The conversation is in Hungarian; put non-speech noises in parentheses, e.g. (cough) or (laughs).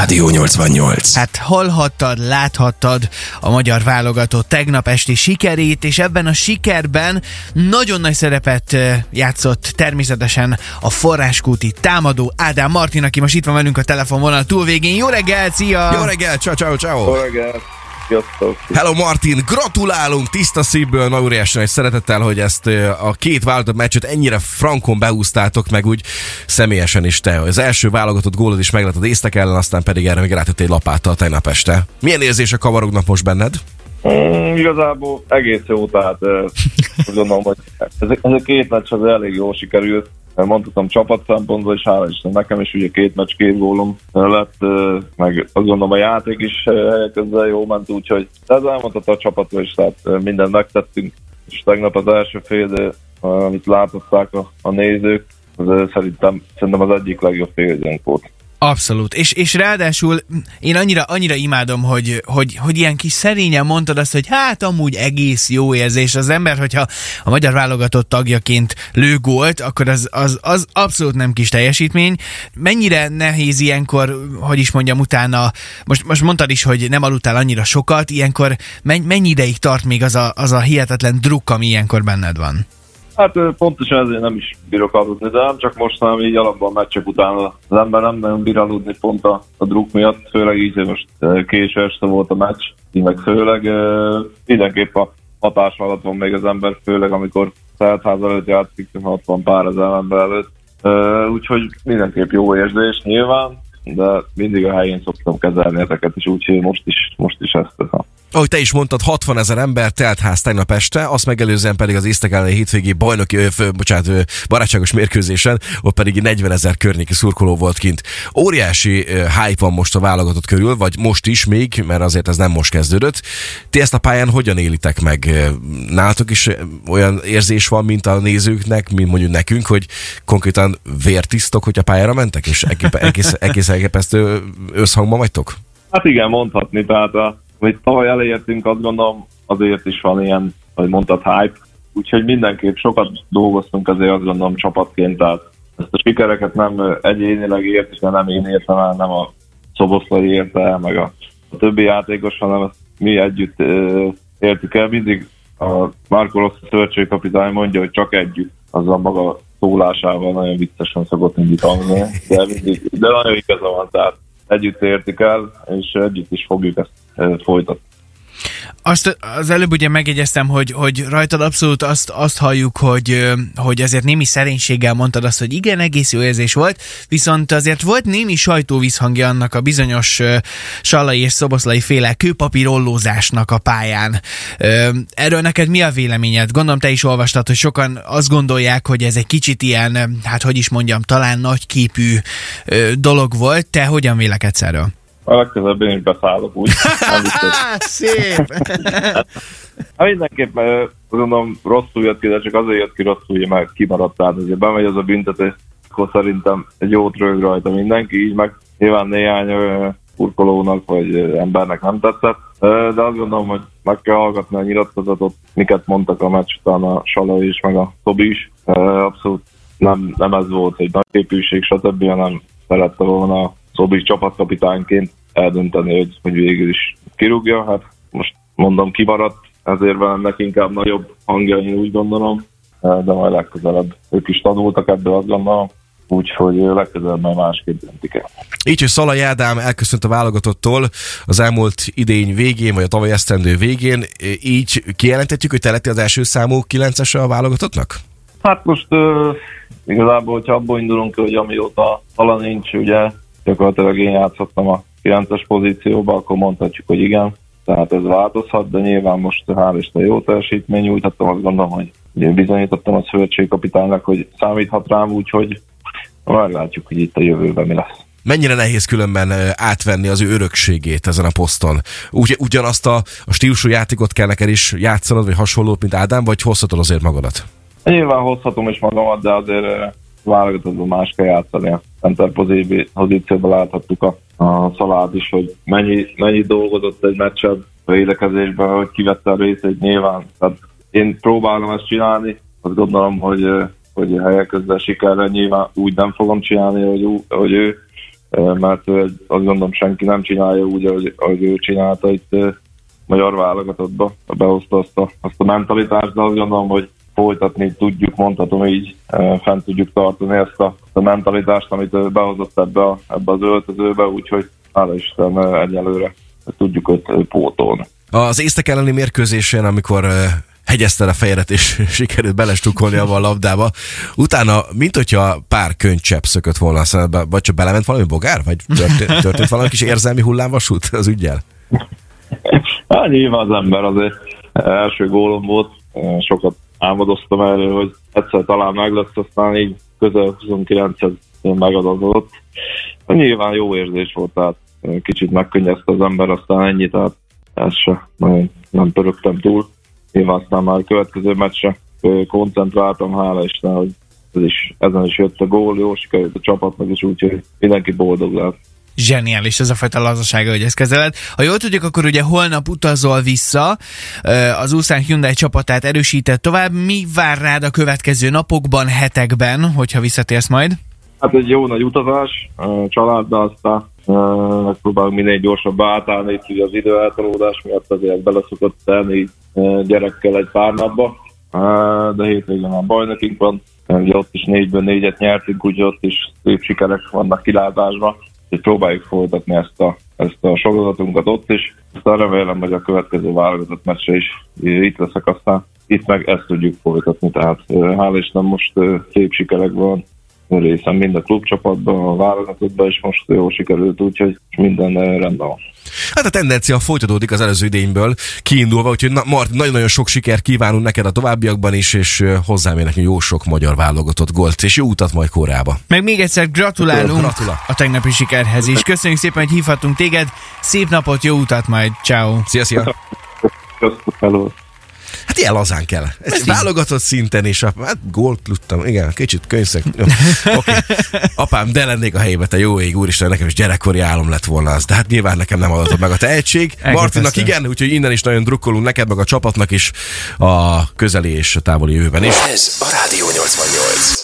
Rádió 88. Hát hallhattad, láthattad a magyar válogatott tegnap esti sikerét, és ebben a sikerben nagyon nagy szerepet játszott természetesen a forráskúti támadó Ádám Martin, aki most itt van velünk a telefonvonal túlvégén. Jó reggel, szia! Jó reggel, ciao, ciao, ciao! Jó reggel! Sziasztok! Hello Martin, gratulálunk tiszta szívből, nagy óriási szeretettel, hogy ezt a két válogatott meccset ennyire frankon beúztátok, meg úgy személyesen is te. Az első válogatott gólod is meglett az észtek ellen, aztán pedig erre még rátett egy lapáttal tegnap este. Milyen érzések kavarognak most benned? Mm, igazából egész jó, tehát gondolom, hogy ez, ez a két meccs az elég jól sikerült mondhatom csapat szempontból, és hála Isten nekem is ugye két meccs, két gólom lett, meg azt gondolom a játék is közben jó ment, úgyhogy ez elmondhatta a csapatról is, tehát mindent megtettünk, és tegnap az első fél, amit látották a, a nézők, az szerintem, szerintem az egyik legjobb fél volt. Abszolút. És, és ráadásul én annyira, annyira imádom, hogy, hogy, hogy ilyen kis szerényen mondtad azt, hogy hát amúgy egész jó érzés az ember, hogyha a magyar válogatott tagjaként lő gólt, akkor az, az, az abszolút nem kis teljesítmény. Mennyire nehéz ilyenkor, hogy is mondjam, utána, most, most mondtad is, hogy nem aludtál annyira sokat, ilyenkor mennyi ideig tart még az a, az a hihetetlen druk, ami ilyenkor benned van? Hát pontosan ezért nem is bírok aludni, de nem csak most, hanem így alapban meccsek után az ember nem nagyon bír aludni pont a, a druk miatt, főleg így, hogy most késő este volt a meccs, így meg főleg mindenképp a hatás alatt van még az ember, főleg amikor ház előtt játszik, ott van pár az ember előtt. Úgyhogy mindenképp jó érzés nyilván, de mindig a helyén szoktam kezelni ezeket, és úgyhogy most is, most is ezt teszem ahogy te is mondtad, 60 ezer ember telt ház tegnap este, azt megelőzően pedig az elleni hétvégi bajnoki, ö, bocsánat, barátságos mérkőzésen, ott pedig 40 ezer környéki szurkoló volt kint. Óriási hype van most a válogatott körül, vagy most is még, mert azért ez nem most kezdődött. Ti ezt a pályán hogyan élitek meg? Nálatok is olyan érzés van, mint a nézőknek, mint mondjuk nekünk, hogy konkrétan vértisztok, hogy a pályára mentek, és egész, egész, egész elképesztő összhangban vagytok? Hát igen, mondhatni, tehát a amit tavaly elértünk, azt gondolom azért is van ilyen, hogy mondtad, hype. Úgyhogy mindenképp sokat dolgoztunk azért azt gondolom csapatként, tehát ezt a sikereket nem egyénileg ért, és nem én értem el, nem a szoboszlai érte meg a, a többi játékos, hanem ezt mi együtt ö, értük el. Mindig a Marco Rossi szövetségkapitány mondja, hogy csak együtt, az a maga szólásával nagyon viccesen szokott hangzni, de, mindig, de nagyon igaza van, tehát együtt értik el, és együtt is fogjuk ezt folytatni. Azt az előbb ugye megjegyeztem, hogy, hogy rajtad abszolút azt, azt halljuk, hogy, hogy azért némi szerénységgel mondtad azt, hogy igen, egész jó érzés volt, viszont azért volt némi sajtóvízhangja annak a bizonyos salai és szoboszlai féle kőpapírollózásnak a pályán. Erről neked mi a véleményed? Gondolom te is olvastad, hogy sokan azt gondolják, hogy ez egy kicsit ilyen, hát hogy is mondjam, talán nagyképű dolog volt. Te hogyan vélekedsz erről? A legközelebb én is beszállok úgy. (laughs) Szép! hát mindenképpen gondolom rosszul jött ki, de csak azért jött ki rosszul, hogy már kimaradt, tehát azért bemegy az a büntetés, akkor szerintem egy jót rög rajta mindenki, így meg nyilván néhány furkolónak vagy embernek nem tetszett, de azt gondolom, hogy meg kell hallgatni a nyilatkozatot, miket mondtak a meccs után a Sala is, meg a Tobi is. Abszolút nem, nem ez volt egy nagy képűség, stb., hanem szerette volna Szobik csapatkapitányként eldönteni, hogy, hogy végül is kirúgja. Hát most mondom, kimaradt, ezért van inkább nagyobb hangja, én úgy gondolom, de majd legközelebb ők is tanultak ebből, azt gondolom úgyhogy legközelebb már másképp döntik el. Így, hogy Szalai Ádám elköszönt a válogatottól az elmúlt idény végén, vagy a tavaly esztendő végén, így kijelentetjük, hogy te lettél az első számú kilences a válogatottnak? Hát most uh, igazából, hogyha abból indulunk hogy amióta Szala nincs, ugye gyakorlatilag én játszottam a 9-es pozícióba, akkor mondhatjuk, hogy igen. Tehát ez változhat, de nyilván most hál' Isten jó teljesítmény nyújtottam, azt gondolom, hogy én bizonyítottam a szövetségkapitánynak, hogy számíthat rám, úgyhogy meglátjuk, hogy itt a jövőben mi lesz. Mennyire nehéz különben átvenni az ő örökségét ezen a poszton? Ugy, ugyanazt a, a stílusú játékot kell neked is játszanod, vagy hasonlót, mint Ádám, vagy hozhatod azért magadat? Nyilván hozhatom is magamat, de azért válogatottban más kell játszani. A center pozícióban láthattuk a, a szalád is, hogy mennyi, mennyi dolgozott egy meccsen védekezésben, hogy kivette a részét nyilván. Tehát én próbálom ezt csinálni, azt gondolom, hogy, hogy helyek közben sikerre nyilván úgy nem fogom csinálni, hogy, hogy ő, mert azt gondolom senki nem csinálja úgy, ahogy, ahogy ő csinálta itt magyar válogatottba, behozta azt a, azt a mentalitást, de azt gondolom, hogy folytatni tudjuk, mondhatom így, fent tudjuk tartani ezt a, a mentalitást, amit behozott ebbe, a, ebbe az öltözőbe, úgyhogy hála Isten egyelőre tudjuk őt pótolni. Az észtek elleni mérkőzésen, amikor hegyezte a fejedet, és (laughs) sikerült belestukolni abba a labdába. Utána, mint hogyha pár könycsepp szökött volna a szemedbe, vagy csak belement valami bogár, vagy történt, (laughs) történt valami kis érzelmi hullámvasút az ügyel? Hát nyilván az ember azért első gólom volt, sokat álmodoztam erről, hogy egyszer talán meg lesz, aztán így közel 29-hez megadódott. Nyilván jó érzés volt, tehát kicsit megkönnyezte az ember, aztán ennyi, tehát ezt se nagyon nem pörögtem túl. Nyilván aztán már a következő meccsre koncentráltam, hála Isten, hogy ez is, ezen is jött a gól, jó sikerült a csapatnak is, úgyhogy mindenki boldog lehet zseniális ez a fajta lazasága, hogy ezt kezeled. Ha jól tudjuk, akkor ugye holnap utazol vissza, az Ulsan Hyundai csapatát erősített tovább. Mi vár rád a következő napokban, hetekben, hogyha visszatérsz majd? Hát egy jó nagy utazás, családdal aztán megpróbálunk minél gyorsabban átállni itt az időeltolódás miatt azért bele szokott tenni gyerekkel egy pár napba, de hétvégén már bajnokink van, ugye ott is négyből négyet nyertünk, úgyhogy ott is szép sikerek vannak kilátásban hogy próbáljuk folytatni ezt a, ezt a sorozatunkat ott is. Aztán remélem, hogy a következő válogatott meccse is itt leszek, aztán itt meg ezt tudjuk folytatni, tehát hál' Isten most szép sikerek van részem mind a klubcsapatban, a válogatottban is most jó sikerült, úgyhogy minden rendben van. Hát a tendencia folytatódik az előző idényből kiindulva, úgyhogy na, Martin, nagyon-nagyon sok sikert kívánunk neked a továbbiakban is, és hozzám nekünk jó sok magyar válogatott gólt, és jó utat majd Koreába. Meg még egyszer gratulálunk Gratula. a tegnapi sikerhez is. Köszönjük szépen, hogy hívhatunk téged. Szép napot, jó utat majd. Ciao. Szia, szia. Köszönöm. Hát ilyen lazán kell. Ez, Ez válogatott szinten is. Hát gólt luttam, igen, kicsit könyszek. Oké. Okay. Apám, de lennék a helyébe, te jó ég, úristen, nekem is gyerekkori álom lett volna az. De hát nyilván nekem nem adott meg a tehetség. Martinnak igen, úgyhogy innen is nagyon drukkolunk neked, meg a csapatnak is a közeli és a távoli jövőben is. Ez a Rádió 88.